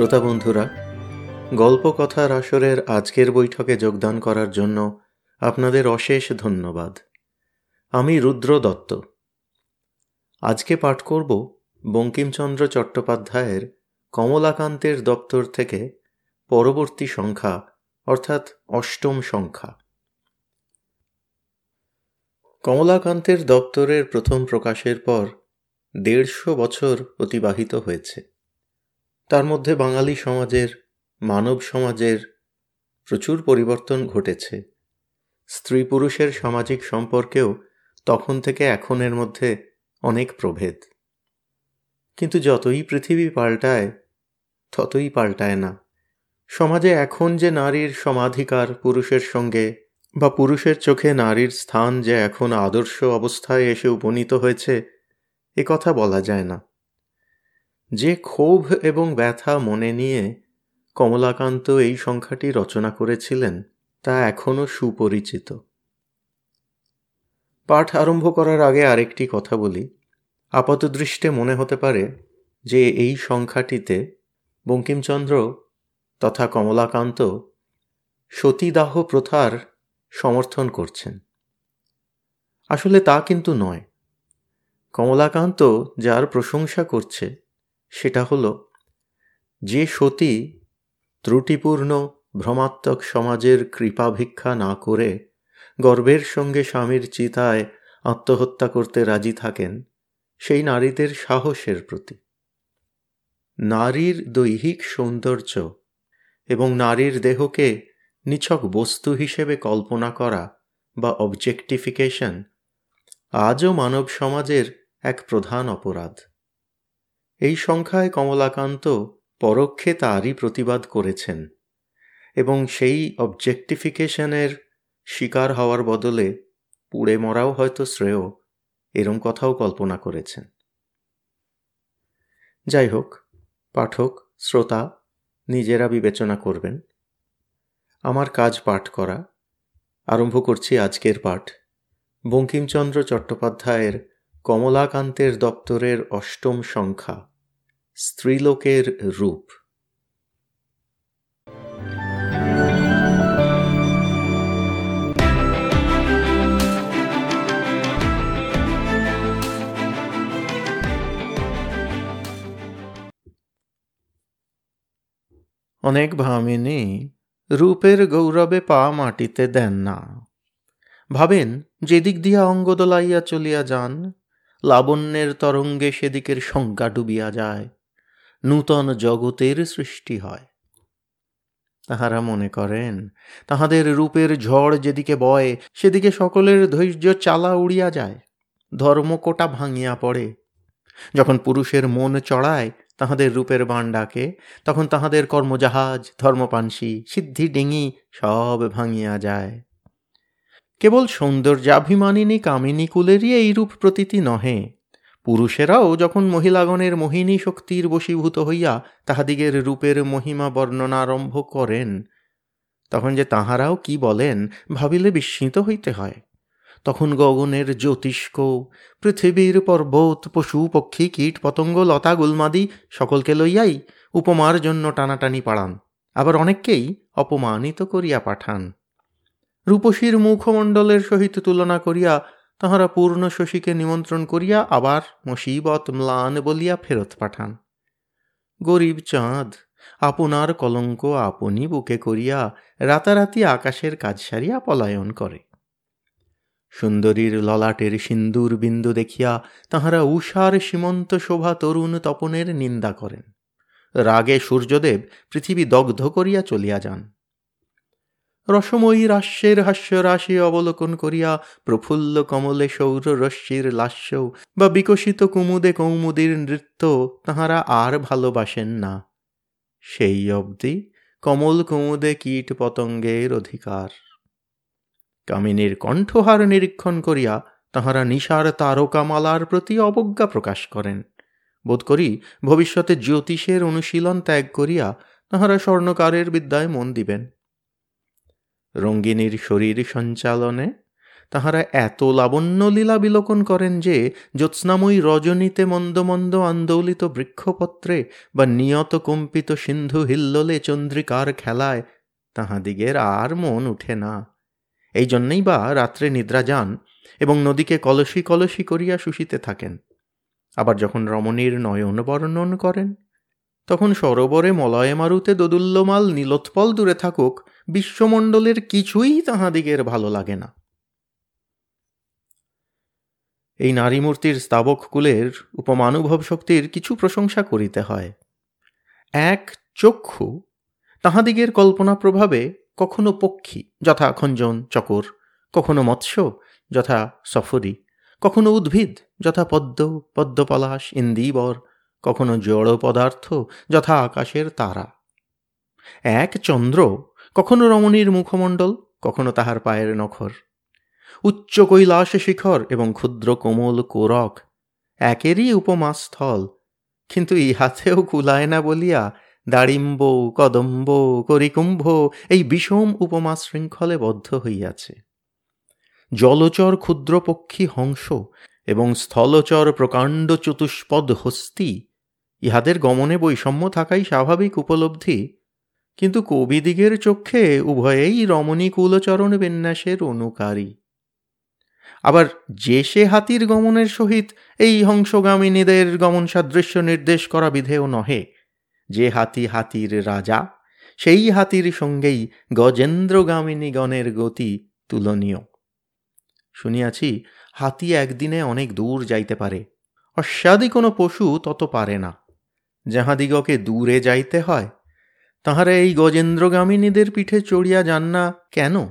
শ্রোতা বন্ধুরা গল্প কথার আসরের আজকের বৈঠকে যোগদান করার জন্য আপনাদের অশেষ ধন্যবাদ। আমি রুদ্র দত্ত। আজকে পাঠ করব বঙ্কিমচন্দ্র চট্টোপাধ্যায়ের কমলাকান্তের দপ্তর থেকে পরবর্তী সংখ্যা, অর্থাৎ অষ্টম সংখ্যা। কমলাকান্তের দপ্তরের প্রথম প্রকাশের পর দেড়শো বছর অতিবাহিত হয়েছে। তার মধ্যে বাঙালি সমাজের, মানব সমাজের প্রচুর পরিবর্তন ঘটেছে। স্ত্রী পুরুষের সামাজিক সম্পর্কেও তখন থেকে এখনের মধ্যে অনেক প্রভেদ। কিন্তু যতই পৃথিবী পাল্টায়, ততই পাল্টায় না। সমাজে এখন যে নারীর সমাধিকার পুরুষের সঙ্গে বা পুরুষের চোখে নারীর স্থান যে এখন আদর্শ অবস্থায় এসে উপনীত হয়েছে, এ কথা বলা যায় না। যে ক্ষোভ এবং ব্যথা মনে নিয়ে কমলাকান্ত এই সংখ্যাটি রচনা করেছিলেন, তা এখনও সুপরিচিত। পাঠ আরম্ভ করার আগে আরেকটি কথা বলি। আপাতদৃষ্টে মনে হতে পারে যে এই সংখ্যাটিতে বঙ্কিমচন্দ্র তথা কমলাকান্ত সতীদাহ প্রথার সমর্থন করছেন। আসলে তা কিন্তু নয়। কমলাকান্ত যার প্রশংসা করছে সেটা হলো, যে সতী ত্রুটিপূর্ণ ভ্রমাত্মক সমাজের কৃপা ভিক্ষা না করে গর্বের সঙ্গে স্বামীর চিতায় আত্মহত্যা করতে রাজি থাকেন, সেই নারীদের সাহসের প্রতি। নারীর দৈহিক সৌন্দর্য এবং নারীর দেহকে নিছক বস্তু হিসেবে কল্পনা করা বা অবজেক্টিফিকেশন আজও মানব সমাজের এক প্রধান অপরাধ। এই সংখ্যায় কমলাকান্ত পরোক্ষে তারই প্রতিবাদ করেছেন এবং সেই অবজেক্টিফিকেশনের শিকার হওয়ার বদলে পুড়ে মরাও হয়তো শ্রেয়, এরম কথাও কল্পনা করেছেন। যাই হোক, পাঠক, শ্রোতা, নিজেরা বিবেচনা করবেন। আমার কাজ পাঠ করা। আরম্ভ করছি আজকের পাঠ। বঙ্কিমচন্দ্র চট্টোপাধ্যায়ের কমলাকান্তের দপ্তরের অষ্টম সংখ্যা। স্ত্রীলোকের রূপ। অনেক ভামিনী, রূপের গৌরবে পা মাটিতে দেন না। ভাবেন, যেদিক দিয়া অঙ্গ দোলাইয়া চলিয়া যান, লাবণ্যের তরঙ্গে সেদিকের সংজ্ঞা ডুবিয়া যায়। নূতন জগতের সৃষ্টি হয়। তাহারা মনে করেন, তাহাদের রূপের ঝড় যেদিকে বয়, সেদিকে সকলের ধৈর্য চালা উড়িয়া যায় ধর্মকোটা ভাঙিয়া পড়ে। যখন পুরুষের মন চড়ায় তাহাদের রূপের বান ডাকে তখন তাহাদের কর্মজাহাজ, ধর্মপানসি, সিদ্ধি ডিঙি সব ভাঙিয়া যায়। কেবল সৌন্দর্যাভিমানিনী কামিনী কুলেরই এই রূপ প্রতীতি নহে। পুরুষেরাও যখন মহিলাগণের মোহিনী শক্তির বশীভূত হইয়া তাহাদিগের রূপের মহিমা বর্ণনা আরম্ভ করেন, তখন যে তাহারাও কি বলেন ভাবিলে বিস্মিত হইতে হয়। তখন গগনের জ্যোতিষ্ক, পৃথিবীর পর্বত, পশু, পক্ষী, কীট, পতঙ্গ, লতা, গুলমাদি সকলকে লইয়াই উপমার জন্য টানাটানি পাড়ান, আবার অনেককেই অপমানিত করিয়া পাঠান। রূপসীর মুখমণ্ডলের সহিত তুলনা করিয়া তাহারা পূর্ণ শশীকে নিমন্ত্রণ করিয়া আবার মুসিবত ম্লান বলিয়া ফেরত পাঠান। গরিব চাঁদ, আপনার কলঙ্ক আপনি বুকে করিয়া রাতারাতি আকাশের কাজ সারিয়া পলায়ন করে। সুন্দরীর ললাটের সিন্দুর বিন্দু দেখিয়া তাহারা উষার সীমন্ত শোভা তরুণ তপনের নিন্দা করেন। রাগে সূর্যদেব পৃথিবী দগ্ধ করিয়া চলিয়া যান। রসময়ী রাস্যের হাস্যরাশি অবলোকন করিয়া প্রফুল্ল কমলে সৌর রশ্মির লাস্য বা বিকশিত কুমুদে কৌমুদীর নৃত্য তাহারা আর ভালোবাসেন না। সেই অবধি কমল কুমুদে কীট পতঙ্গের অধিকার। কামিনীর কণ্ঠহার নিরীক্ষণ করিয়া তাহারা নিশার তারকামালার প্রতি অবজ্ঞা প্রকাশ করেন। বোধ করি ভবিষ্যতে জ্যোতিষের অনুশীলন ত্যাগ করিয়া তাহারা স্বর্ণকারের বিদ্যায় মন দিবেন। রঙ্গিনীর শরীর সঞ্চালনে তাহারা এত লাবণ্য লীলা বিলোকন করেন যে জ্যোৎস্নাময়ী রজনীতে মন্দ মন্দ আন্দোলিত বৃক্ষপত্রে বা নিয়ত কম্পিত সিন্ধু হিল্লোলে চন্দ্রিকার খেলায় তাহাদিগের আর মন উঠে না। এই জন্যেই বা রাত্রে নিদ্রা যান এবং নদীকে কলসি কলসি করিয়া শুষিতে থাকেন। আবার যখন রমণীর নয়ন বর্ণন করেন, তখন সরোবরে মলয়ে মারুতে দোদুল্যমাল নীলোৎপল দূরে থাকুক বিশ্বমণ্ডলের কিছুই তাহাদিগের ভালো লাগে না। এই নারীমূর্তির স্তাবক কুলের উপমানুভব শক্তির কিছু প্রশংসা করিতে হয়। এক চক্ষু তাহাদিগের কল্পনা প্রভাবে কখনো পক্ষী যথা খঞ্জন, চকর, কখনো মৎস্য যথা সফরি, কখনো উদ্ভিদ যথা পদ্ম, পদ্মপলাশ, ইন্দিবর, কখনো জড় পদার্থ যথা আকাশের তারা। এক চন্দ্র কখনো রমণীর মুখমণ্ডল, কখনো তাহার পায়ের নখর। উচ্চ কৈলাস শিখর এবং ক্ষুদ্র কোমল কোরক, একেরই উপমা স্থল কিন্তু ইহাতেও কুলায় না বলিয়া দাড়িম্ব, কদম্ব, করিকুম্ভ এই বিষম উপমা শৃঙ্খলে বদ্ধ হইয়াছে। জলচর ক্ষুদ্র পক্ষী হংস এবং স্থলচর প্রকাণ্ড চতুষ্পদ হস্তি ইহাদের গমনে বৈষম্য থাকাই স্বাভাবিক উপলব্ধি। কিন্তু কবিদিগের চক্ষে উভয়েই রমণী কুলচরণ বিন্যাসের অনুকারী। আবার যে সে হাতির গমনের সহিত এই হংসগামিনীদের গমন সাদৃশ্য নির্দেশ করা বিধেয় নহে, যে হাতি হাতির রাজা, সেই হাতির সঙ্গেই গজেন্দ্রগামিনীগণের গতি তুলনীয়। শুনিয়াছি হাতি একদিনে অনেক দূর যাইতে পারে অস্বাদি কোনো পশু তত পারে না, যাহাদিগকে দূরে যাইতে হয় তাহারা এই গজেন্দ্রগামিনীদের পিঠে চড়িয়া যান না কেন?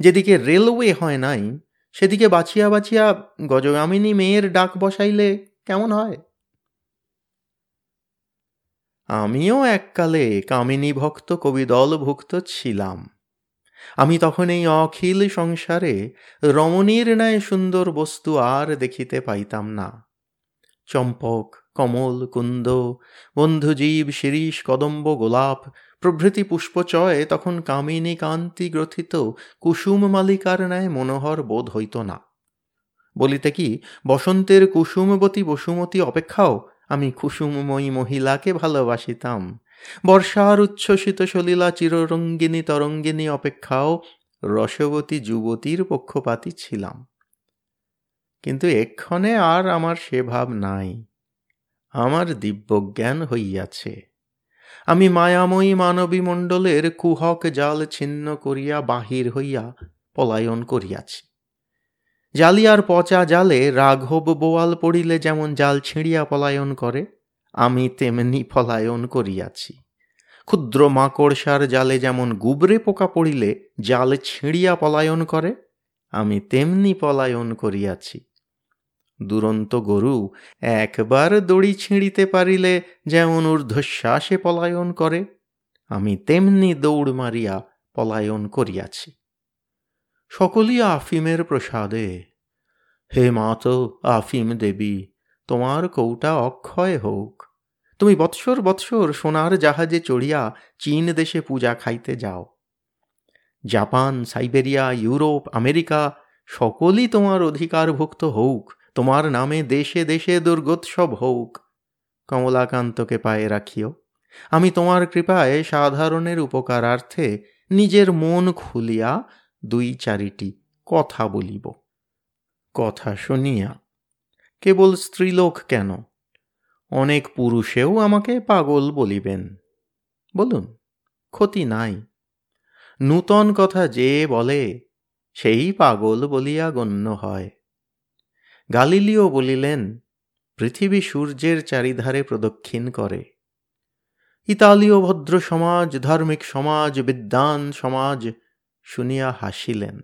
যেদিকে রেলওয়ে হয় নাই, সেদিকে বাছিয়া বাছিয়া গজগামিনী মেয়ের ডাক বসাইলে কেমন হয়? আমিও এককালে কামিনী ভক্ত কবিদলভুক্ত ছিলাম। আমি তখন এই অখিল সংসারে রমণীর ন্যায় সুন্দর বস্তু আর দেখিতে পাইতাম না। চম্পক কমল, কুন্দ, বন্ধুজীব, শিরীষ, কদম্ব, গোলাপ, প্রভৃতি পুষ্পচয়ে, তখন কামিনী কান্তি গ্রথিত, কুসুম মালিকার ন্যায় মনোহর বোধ হইত না। বলিতে কি, বসন্তের কুসুমবতী বসুমতী অপেক্ষাও আমি কুসুমময়ী মহিলাকে ভালোবাসিতাম। বর্ষার উচ্ছ্বসিত সলীলা চিররঙ্গিনী তরঙ্গিনী অপেক্ষাও রসবতী যুবতীর পক্ষপাতী ছিলাম। কিন্তু এক্ষণে আর আমার সে ভাব নাই। আমার দিব্যজ্ঞান হইয়াছে। আমি মায়াময়ী মানবী মণ্ডলের কুহক জাল ছিন্ন করিয়া বাহির হইয়া পলায়ন করিয়াছি। জালিয়ার পচা জালে রাঘব বোয়াল পড়িলে যেমন জাল ছিঁড়িয়া পলায়ন করে, আমি তেমনি পলায়ন করিয়াছি। ক্ষুদ্র মাকড়সার জালে যেমন গুবরে পোকা পড়িলে জাল ছিঁড়িয়া পলায়ন করে, আমি তেমনি পলায়ন করিয়াছি। দুরন্ত গরু একবার দড়ি ছিঁড়িতে পারিলে যেমন ঊর্ধ্বশ্বাসে পলায়ন করে, আমি তেমনি দৌড় মারিয়া পলায়ন করিয়াছি। সকলই আফিমের প্রসাদে, হে মাত আফিম দেবী, তোমার কৌটা অক্ষয় হোক। তুমি বৎসর বৎসর সোনার জাহাজে চড়িয়া চীন দেশে পূজা খাইতে যাও। জাপান, সাইবেরিয়া, ইউরোপ, আমেরিকা, সকলই তোমার অধিকারভুক্ত হোক। তোমার নামে দেশে দেশে দুর্গোৎসব হোক। কমলাকান্তকে পায়ে রাখিও। আমি তোমার কৃপায় সাধারণের উপকারার্থে নিজের মন খুলিয়া দুই চারিটি কথা বলিব। কথা শুনিয়া কেবল স্ত্রীলোক কেন? অনেক পুরুষেও আমাকে পাগল বলিবেন। বলুন, ক্ষতি নাই। নূতন কথা যে বলে, সেই পাগল বলিয়া গণ্য হয়। গালিলিও বলিলেন, পৃথিবী সূর্যের চারিধারে প্রদক্ষিণ করে। ইতালীয় ভদ্র সমাজ, ধার্মিক সমাজ বিদ্যান সমাজ শুনিয়া হাসিলেন।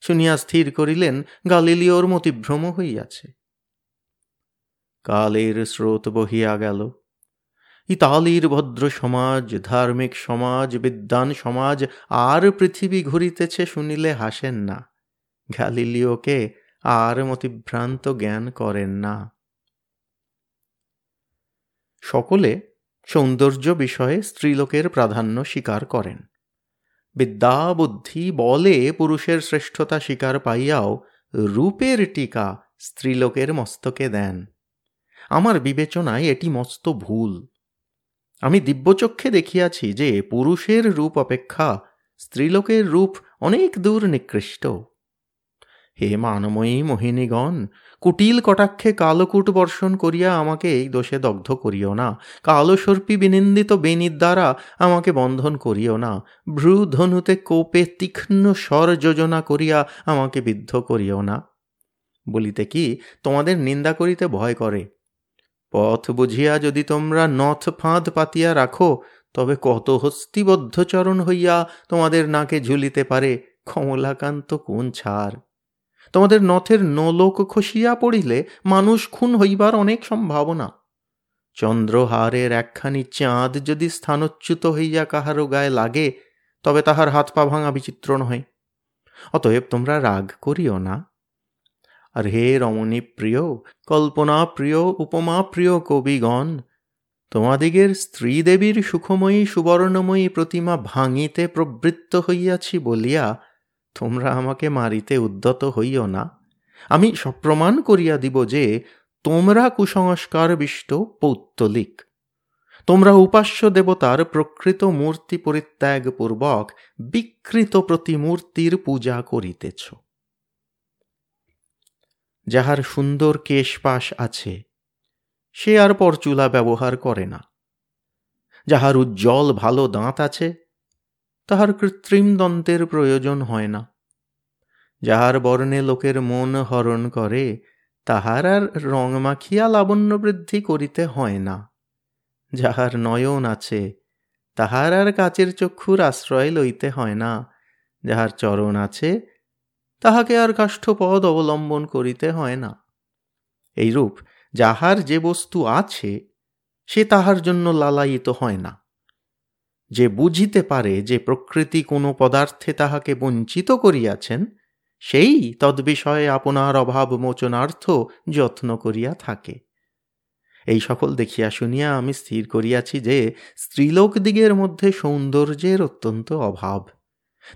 শুনিয়া স্থির করিলেন, গালিলিওর মতিভ্রম হইয়াছে। কালের স্রোত বহিয়া গেল। ইতালির ভদ্র সমাজ, ধার্মিক সমাজ বিদ্যান সমাজ আর পৃথিবী ঘুরিতেছে শুনিলে হাসেন না। গালিলিওকে আর মতিভ্রান্ত জ্ঞান করেন না। সকলে সৌন্দর্য বিষয়ে স্ত্রীলোকের প্রাধান্য স্বীকার করেন। বিদ্যা বুদ্ধি বলে পুরুষের শ্রেষ্ঠতা স্বীকার পাইয়াও রূপের টিকা স্ত্রীলোকের মস্তকে দেন। আমার বিবেচনায় এটি মস্ত ভুল। আমি দিব্যচক্ষে দেখিয়াছি যে পুরুষের রূপ অপেক্ষা স্ত্রীলোকের রূপ অনেক দূর নিকৃষ্ট। হে মানময়ী মোহিনীগণ, কুটিল কটাক্ষে কালকূট বর্ষণ করিয়া আমাকে এই দোষে দগ্ধ করিও না। কালসর্পী বিনিন্দিত বেনির দ্বারা আমাকে বন্ধন করিও না। ভ্রু ধনুতে কোপে তীক্ষ্ণ স্বর যোজনা করিয়া আমাকে বিদ্ধ করিও না। বলিতে কি তোমাদের নিন্দা করিতে ভয় করে? পথ বুঝিয়া যদি তোমরা নথ ফাঁদ পাতিয়া রাখো, তবে কত হস্তিবদ্ধ চরণ হইয়া তোমাদের নাকে ঝুলিতে পারে। কমলাকান্ত কোন ছাড়? তোমাদের নথের নলোক খসিয়া পড়িলে মানুষ খুন হইবার অনেক সম্ভাবনা। চন্দ্রহারের একখানি চাঁদ যদি স্থানচ্যুত হইয়া কাহারও গায়ে লাগে, তবে তাহার হাত পা ভাঙা বিচিত্র নহে। অতএব তোমরা রাগ করিও না। আর হে রমণী প্রিয়, কল্পনা প্রিয়, উপমা প্রিয় কবিগণ, তোমাদিগের স্ত্রীদেবীর সুখময়ী সুবর্ণময়ী প্রতিমা ভাঙিতে প্রবৃত্ত হইয়াছি বলিয়া তোমরা আমাকে মারিতে উদ্যত হইও না। আমি সপ্রমাণ করিয়া দিব যে, তোমরা কুসংস্কারবিষ্ট পৌত্তলিক। তোমরা উপাস্য দেবতার প্রকৃত মূর্তি পরিত্যাগপূর্বক বিকৃত প্রতিমূর্তির পূজা করিতেছ। যাহার সুন্দর কেশপাশ আছে, সে আর পরচুলা ব্যবহার করে না। যাহার উজ্জ্বল ভালো দাঁত আছে তাহার কৃত্রিম দন্তের প্রয়োজন হয় না। যাহার বর্ণে লোকের মন হরণ করে, তাহার আর রং মাখিয়া লাবণ্য বৃদ্ধি করিতে হয় না। যাহার নয়ন আছে, তাহার আর কাচের চক্ষুর আশ্রয় লইতে হয় না। যাহার চরণ আছে, তাহাকে আর কাষ্ঠপদ অবলম্বন করিতে হয় না। এইরূপ যাহার যে বস্তু আছে, সে তাহার জন্য লালায়িত হয় না। যে বুঝিতে পারে যে প্রকৃতি কোনো পদার্থে তাহাকে বঞ্চিত করিয়াছেন, সেই তদ্বিষয়ে আপনার অভাব মোচনার্থ যত্ন করিয়া থাকে। এই সকল দেখিয়া শুনিয়া আমি স্থির করিয়াছি যে স্ত্রীলোকদিগের মধ্যে সৌন্দর্যের অত্যন্ত অভাব।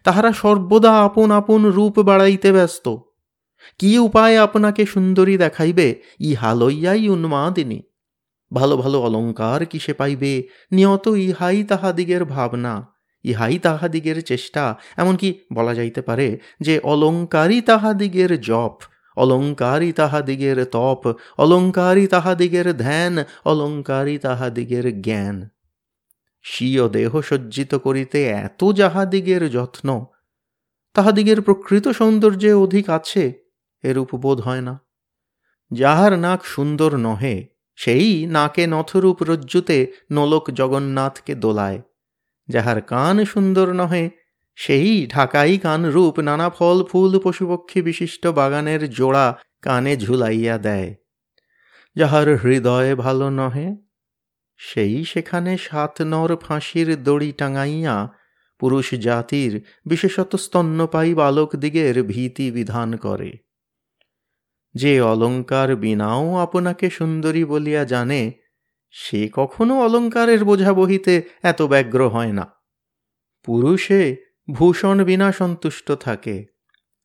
তাহারা সর্বদা আপন আপন রূপ বাড়াইতে ব্যস্ত। কি উপায় আপনাকে সুন্দরী দেখাইবে, ইহা লইয়াই উন্মাদিনী। ভালো ভালো অলঙ্কার কিসে পাইবে? নিয়ত ইহাই তাহাদিগের ভাবনা। ইহাই তাহাদিগের চেষ্টা। এমনকি বলা যাইতে পারে যে, অলঙ্কারই তাহাদিগের জপ, অলঙ্কারই তাহাদিগের তপ, অলঙ্কারই তাহাদিগের ধ্যান, অলঙ্কারই তাহাদিগের জ্ঞান। স্বীয় দেহ সজ্জিত করিতে এত যাহাদিগের যত্ন। তাহাদিগের প্রকৃত সৌন্দর্যে অধিক আছে, এরূপ বোধ হয় না। যাহার নাক সুন্দর নহে সেই নাকে নথরূপ রজ্জুতে নলক জগন্নাথকে দোলায়। যাহার কান সুন্দর নহে, সেই ঢাকাই কান রূপ নানা ফল ফুল পশুপক্ষী বিশিষ্ট বাগানের জোড়া কানে ঝুলাইয়া দেয়। যাহার হৃদয় ভালো নহে, সেই সেখানে সাত নর ফাঁসির দড়ি টাঙাইয়া পুরুষ জাতির বিশেষত স্তন্যপায়ী বালকদিগের ভীতি বিধান করে। যে অলঙ্কার বিনাও আপনাকে সুন্দরী বলিয়া জানে, সে কখনো অলঙ্কারের বোঝা বহিতে এত ব্যগ্র হয় না। পুরুষে ভূষণ বিনা সন্তুষ্ট থাকে,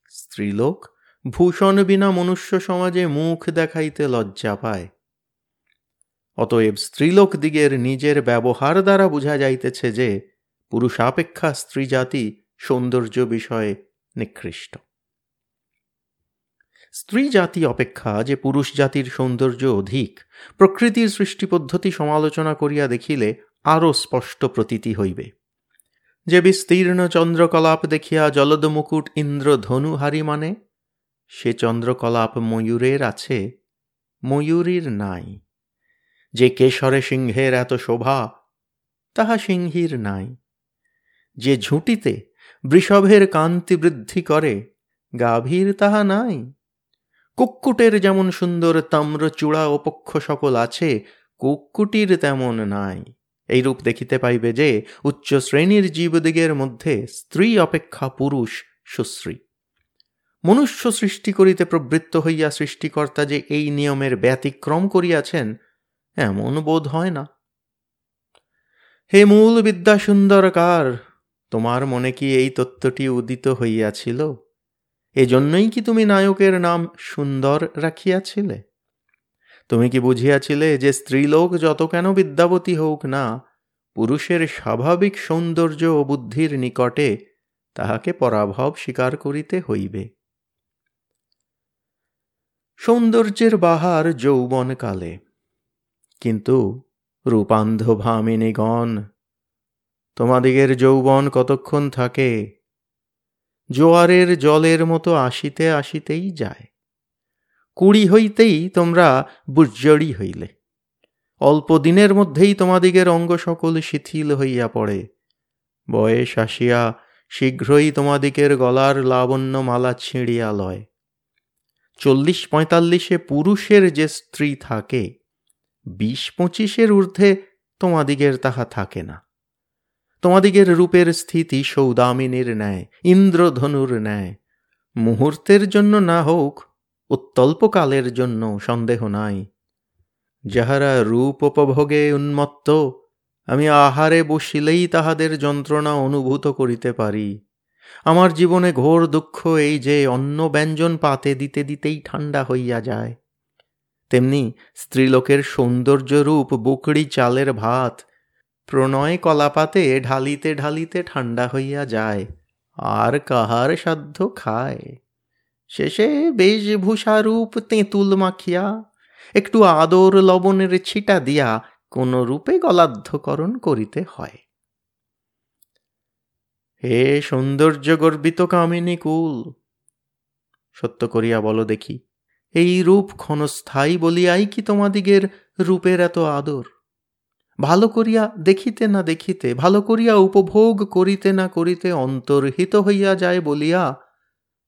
স্ত্রীলোক ভূষণ বিনা মনুষ্য সমাজে মুখ দেখাইতে লজ্জা পায়। অতএব স্ত্রীলোক দিগের নিজের ব্যবহার দ্বারা বোঝা যাইতেছে যে, পুরুষাপেক্ষা স্ত্রী জাতি সৌন্দর্য বিষয়ে নিকৃষ্ট। স্ত্রী জাতি অপেক্ষা যে পুরুষ জাতির সৌন্দর্য অধিক, প্রকৃতির সৃষ্টি পদ্ধতি সমালোচনা করিয়া দেখিলে আরও স্পষ্ট প্রতীতি হইবে। যে বিস্তীর্ণ চন্দ্রকলাপ দেখিয়া জলদ মুকুট ইন্দ্র ধনু হারি মানে সে চন্দ্রকলাপ ময়ূরের আছে, ময়ূরীর নাই। যে কেশরে সিংহের এত শোভা, তাহা সিংহীর নাই। যে ঝুঁটিতে বৃষভের কান্তি বৃদ্ধি করে, গাভীর তাহা নাই। কুক্কুটের যেমন সুন্দর তাম্র চূড়া ও পক্ষ সকল আছে কুক্কুটির তেমন নাই। এইরূপ দেখিতে পাইবে যে, উচ্চ শ্রেণির জীবদিগের মধ্যে স্ত্রী অপেক্ষা পুরুষ সুশ্রী। মনুষ্য সৃষ্টি করিতে প্রবৃত্ত হইয়া সৃষ্টিকর্তা যে এই নিয়মের ব্যতিক্রম করিয়াছেন, এমন বোধ হয় না। হে মূল বিদ্যা সুন্দরকার তোমার মনে কি এই তত্ত্বটি উদিত হইয়াছিল? এজন্যই কি তুমি নায়কের নাম সুন্দর রাখিয়াছিলে? তুমি কি বুঝিয়াছিলে যে স্ত্রীলোক যত কেন বিদ্যাবতী হোক না, পুরুষের স্বাভাবিক সৌন্দর্য ও বুদ্ধির নিকটে তাহাকে পরাভব স্বীকার করিতে হইবে। সৌন্দর্যের বাহার যৌবনকালে, কিন্তু রূপান্ধ ভামিনীগণ তোমাদিগের যৌবন কতক্ষণ থাকে? জোয়ারের জলের মতো আসিতে আসিতেই যায়। কুড়ি হইতেই তোমরা বুজ্জড়ি হইলে। অল্প দিনের মধ্যেই তোমাদিগের অঙ্গ সকল শিথিল হইয়া পড়ে। বয়স আসিয়া শীঘ্রই তোমাদিগের গলার লাবণ্য মালা ছিঁড়িয়া লয়। চল্লিশ পঁয়তাল্লিশে পুরুষের যে স্ত্রী থাকে, বিশ পঁচিশের ঊর্ধ্বে তোমাদিগের তাহা থাকে না। তোমাদিগের রূপের স্থিতি সৌদামিনীর ন্যায়, ইন্দ্রধনুর ন্যায়। মুহূর্তের জন্য না হোক অত্যল্পকালের জন্য সন্দেহ নাই। যাহারা রূপ উপভোগে উন্মত্ত, আমি আহারে বসিলেই তাহাদের যন্ত্রণা অনুভূত করিতে পারি। আমার জীবনে ঘোর দুঃখ এই যে অন্য ব্যঞ্জন পাতে দিতে দিতেই ঠান্ডা হইয়া যায়। তেমনি স্ত্রীলোকের সৌন্দর্য রূপ বুকড়ি চালের ভাত প্রণয় কলাপাতে ঢালিতে ঢালিতে ঠান্ডা হইয়া যায়, আর কাহার সাধ্য খায়। শেষে বেশভূষারূপ তেঁতুল মাখিয়া, একটু আদর লবণের ছিটা দিয়া কোন রূপে গলাধ্যকরণ করিতে হয়। হে সৌন্দর্য গর্বিত কামিনী কুল, সত্য করিয়া বলো দেখি, এই রূপ ক্ষণস্থায়ী বলিয়াই কি তোমাদিগের রূপের এত আদর? ভালো করিয়া দেখিতে না দেখিতে, ভালো করিয়া উপভোগ করিতে না করিতে অন্তর্হিত হইয়া যায় বলিয়া,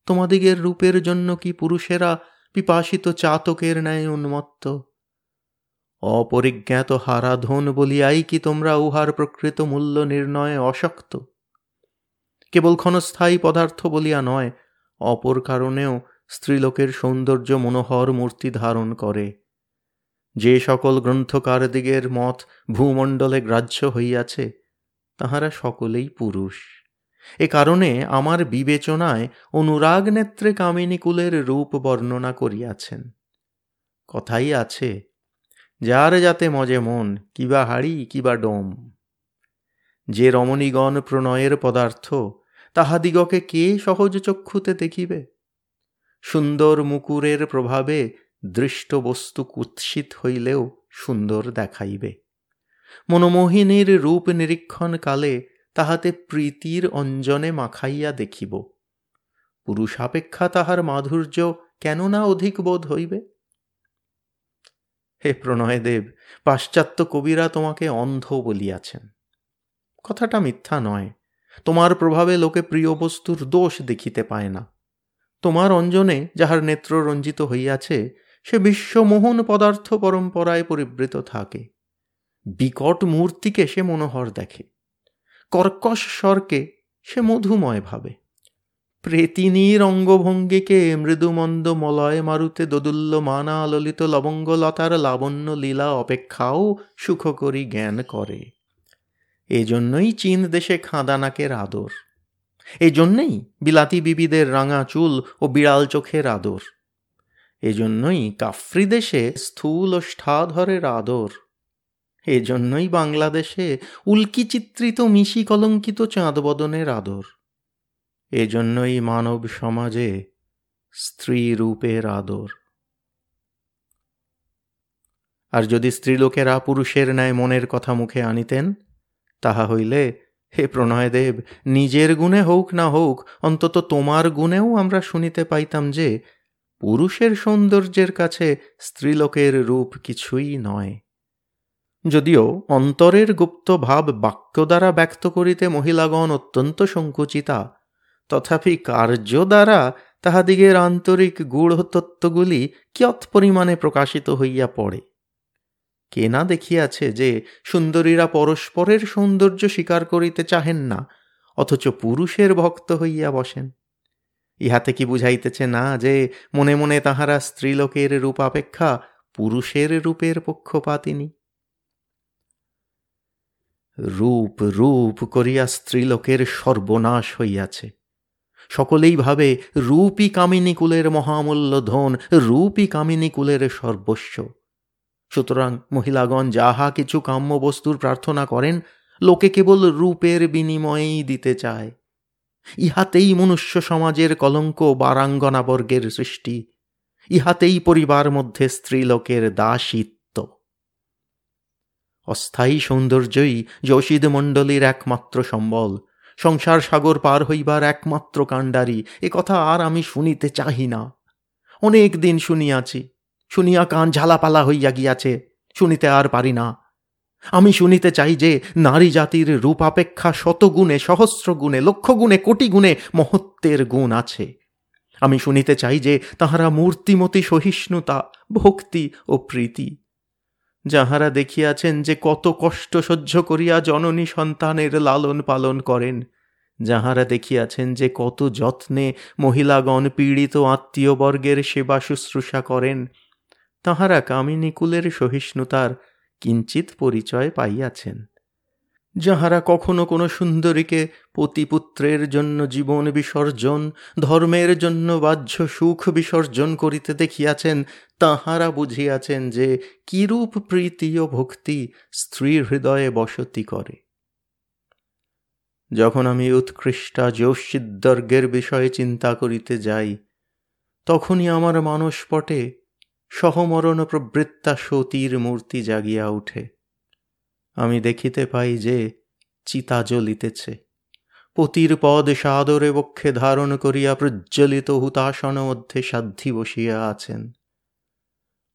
তোমাদিগের রূপের জন্য কি পুরুষেরা পিপাসিত চাতকের ন্যায় উন্মত্ত? অপরিজ্ঞাত হারাধন বলিয়াই কি তোমরা উহার প্রকৃত মূল্য নির্ণয়ে অশক্ত? কেবল ক্ষণস্থায়ী পদার্থ বলিয়া নয়, অপর কারণেও স্ত্রীলোকের সৌন্দর্য মনোহর মূর্তি ধারণ করে। যে সকল গ্রন্থকারদিগের মত ভূমণ্ডলে গ্রাহ্য হইয়াছে, তাহারা সকলেই পুরুষ। এ কারণে আমার বিবেচনায় অনুরাগ নেত্রে কামিনী কুলের রূপ বর্ণনা করিয়াছেন। কথাই আছে, যার যাতে মজে মন, কিবা হাড়ি, কিবা ডোম। যে রমণীগণ প্রণয়ের পদার্থ, তাহাদিগকে কে সহজ চক্ষুতে দেখিবে? সুন্দর মুকুরের প্রভাবে দৃষ্ট বস্তু কুৎসিত হইলেও সুন্দর দেখাইবে। মনোমোহিনীর রূপ নিরীক্ষণ কালে তাহাতে প্রীতির অঞ্জনে মাখাইয়া দেখিব। পুরুষাপেক্ষা তাহার মাধুর্য কেন না অধিক বোধ হইবে? হে প্রণয়দেব, পাশ্চাত্য কবিরা তোমাকে অন্ধ বলিয়াছেন। কথাটা মিথ্যা নয়। তোমার প্রভাবে লোকে প্রিয় বস্তুর দোষ দেখিতে পায় না। তোমার অঞ্জনে যাহার নেত্র রঞ্জিত হইয়াছে সে বিশ্বমোহন পদার্থ পরম্পরায় পরিবৃত থাকে। বিকট মূর্তিকে সে মনোহর দেখে। কর্কশ স্বরকে সে মধুময় ভাবে। প্রেতিনীর অঙ্গভঙ্গিকে মৃদুমন্দ মলয় মারুতে দোদুল্য মানা ললিত লবঙ্গলতার লাবণ্য লীলা অপেক্ষাও সুখকরী জ্ঞান করে। এজন্যই চীন দেশে খাঁদানাকের আদর। এই জন্যই বিলাতি বিবিদের রাঙা চুল ও বিড়াল চোখের আদর। এজন্যই কাফ্রি দেশে স্থূল ষ্ঠাধরের আদর। এজন্যই বাংলাদেশে উল্কি চিত্রিত মিশি কলঙ্কিত চাঁদবদনের আদর। এজন্যই মানব সমাজে স্ত্রী রূপের আদর। আর যদি স্ত্রীলোকেরা পুরুষের ন্যায় মনের কথা মুখে আনিতেন, তাহা হইলে হে প্রণয়দেব, নিজের গুণে হোক না হোক, অন্তত তোমার গুণেও আমরা শুনিতে পাইতাম যে পুরুষের সৌন্দর্যের কাছে স্ত্রীলোকের রূপ কিছুই নয়। যদিও অন্তরের গুপ্ত ভাব বাক্য দ্বারা ব্যক্ত করিতে মহিলাগণ অত্যন্ত সংকুচিতা, তথাপি কার্য দ্বারা তাহাদিগের আন্তরিক গূঢ়তত্ত্বগুলি কিয়ৎ পরিমাণে প্রকাশিত হইয়া পড়ে। কে না দেখিয়াছে যে সুন্দরীরা পরস্পরের সৌন্দর্য স্বীকার করিতে চাহেন না, অথচ পুরুষের ভক্ত হইয়া বসেন। ইহাতে কি বুঝাইতেছে না যে মনে মনে তাহারা স্ত্রীলোকের রূপাপেক্ষা পুরুষের রূপের পক্ষপাতিনী? রূপ রূপ করিয়া স্ত্রীলোকের সর্বনাশ হইয়াছে। সকলেই ভাবে রূপী কামিনী কুলের মহামূল্য ধন, রূপী কামিনী কুলের সর্বস্ব। সুতরাং মহিলাগণ যাহা কিছু কাম্য বস্তুর প্রার্থনা করেন, লোকে কেবল রূপের বিনিময়েই দিতে চায়। ইহাতেই মনুষ্য সমাজের কলঙ্ক বারাঙ্গনাবর্গের সৃষ্টি, ইহাতেই পরিবার মধ্যে স্ত্রীলোকের দাসিত্ব। অস্থায়ী সৌন্দর্যই যশিদ মণ্ডলীর একমাত্র সম্বল, সংসার সাগর পার হইবার একমাত্র কাণ্ডারি, এ কথা আর আমি শুনিতে চাহি না। অনেক দিন শুনিয়াছি, শুনিয়া কান ঝালাপালা হইয়া গিয়াছে, শুনিতে আর পারি না। আমি শুনিতে চাই যে নারী জাতির রূপাপেক্ষা শতগুণে সহস্র গুণে লক্ষ গুণে কোটি গুণে মহত্বের গুণ আছে। আমি শুনিতে চাই যে তাহারা মূর্তিমতি সহিষ্ণুতা, ভক্তি ও প্রীতি। যাহারা দেখিয়াছেন যে কত কষ্ট সহ্য করিয়া জননী সন্তানের লালন পালন করেন, যাহারা দেখিয়াছেন যে কত যত্নে মহিলাগণ পীড়িত আত্মীয়বর্গের সেবা শুশ্রূষা করেন, তাহারা কামিনীকুলের সহিষ্ণুতার কিঞ্চিত পরিচয় পাইয়াছেন। যাহারা কখনো কোনো সুন্দরীকে পতিপুত্রের জন্য জীবন বিসর্জন, ধর্মের জন্য বাহ্য সুখ বিসর্জন করিতে দেখিয়াছেন, তাহারা বুঝিয়াছেন যে কিরূপ প্রীতি ও ভক্তি স্ত্রীর হৃদয়ে বসতি করে। যখন আমি উৎকৃষ্টা যোশিদ্দর্গের বিষয়ে চিন্তা করিতে যাই, তখনই আমার মানসপটে সহমরণ প্রবৃত্তা সতীর মূর্তি জাগিয়া উঠে। আমি দেখিতে পাই যে চিতা জ্বলিতেছে। পতির পদ সাদরে বক্ষে ধারণ করিয়া প্রজ্বলিত হুতাসন মধ্যে সাধ্যি বসিয়া আছেন।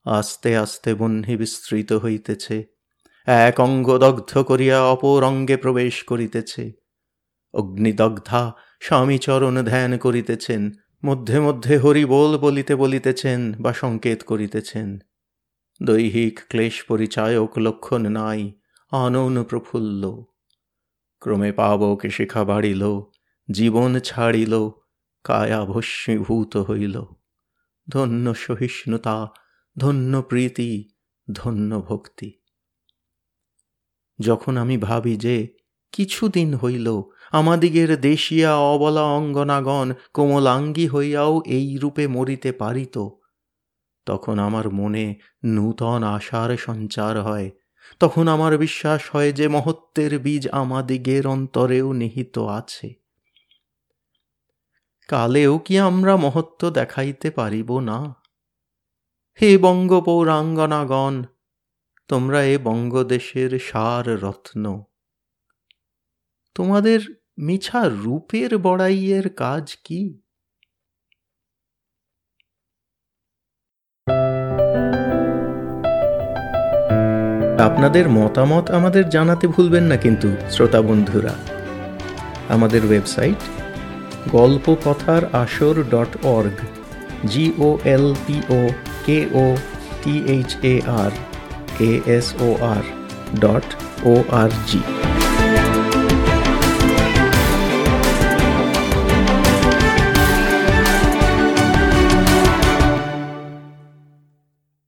আস্তে আস্তে বহ্নি বিস্তৃত হইতেছে। এক অঙ্গ দগ্ধ করিয়া অপর অঙ্গে প্রবেশ করিতেছে। অগ্নিদগ্ধা স্বামীচরণ ধ্যান করিতেছেন। মধ্যে মধ্যে হরি বল বলিতে বলিতেছেন বা সংকেত করিতেছেন। দৈহিক ক্লেশ পরিচায়ক লক্ষণ নাই, আনন প্রফুল্ল। ক্রমে পাবকে শিখা বাড়িল, জীবন ছাড়িল কায়া ভস্মীভূত হইল। ধন্য সহিষ্ণুতা, ধন্য প্রীতি, ধন্য ভক্তি। যখন আমি ভাবি যে কিছুদিন হইল আমাদিগের দেশিয়া অবলা অঙ্গনাগণ কোমলাঙ্গী হইয়াও এই রূপে মরিতে পারিত। তখন আমার মনে নূতন আশার সঞ্চার হয়। তখন আমার বিশ্বাস হয় যে মহত্বের বীজ আমাদিগের অন্তরেও নিহিত আছে। কালেও কি আমরা মহত্ব দেখাইতে পারিব না? হে বঙ্গ পৌরাঙ্গনাগণ তোমরা এ বঙ্গদেশের সার রত্ন তোমাদের মিছা রূপের বড়াইয়ের কাজ কি? আপনাদের মতামত আমাদের জানাতে ভুলবেন না কিন্তু, শ্রোতা বন্ধুরা। আমাদের ওয়েবসাইট গল্প কথার আসর dot org G O L P O K O T H A R A S O R dot O R G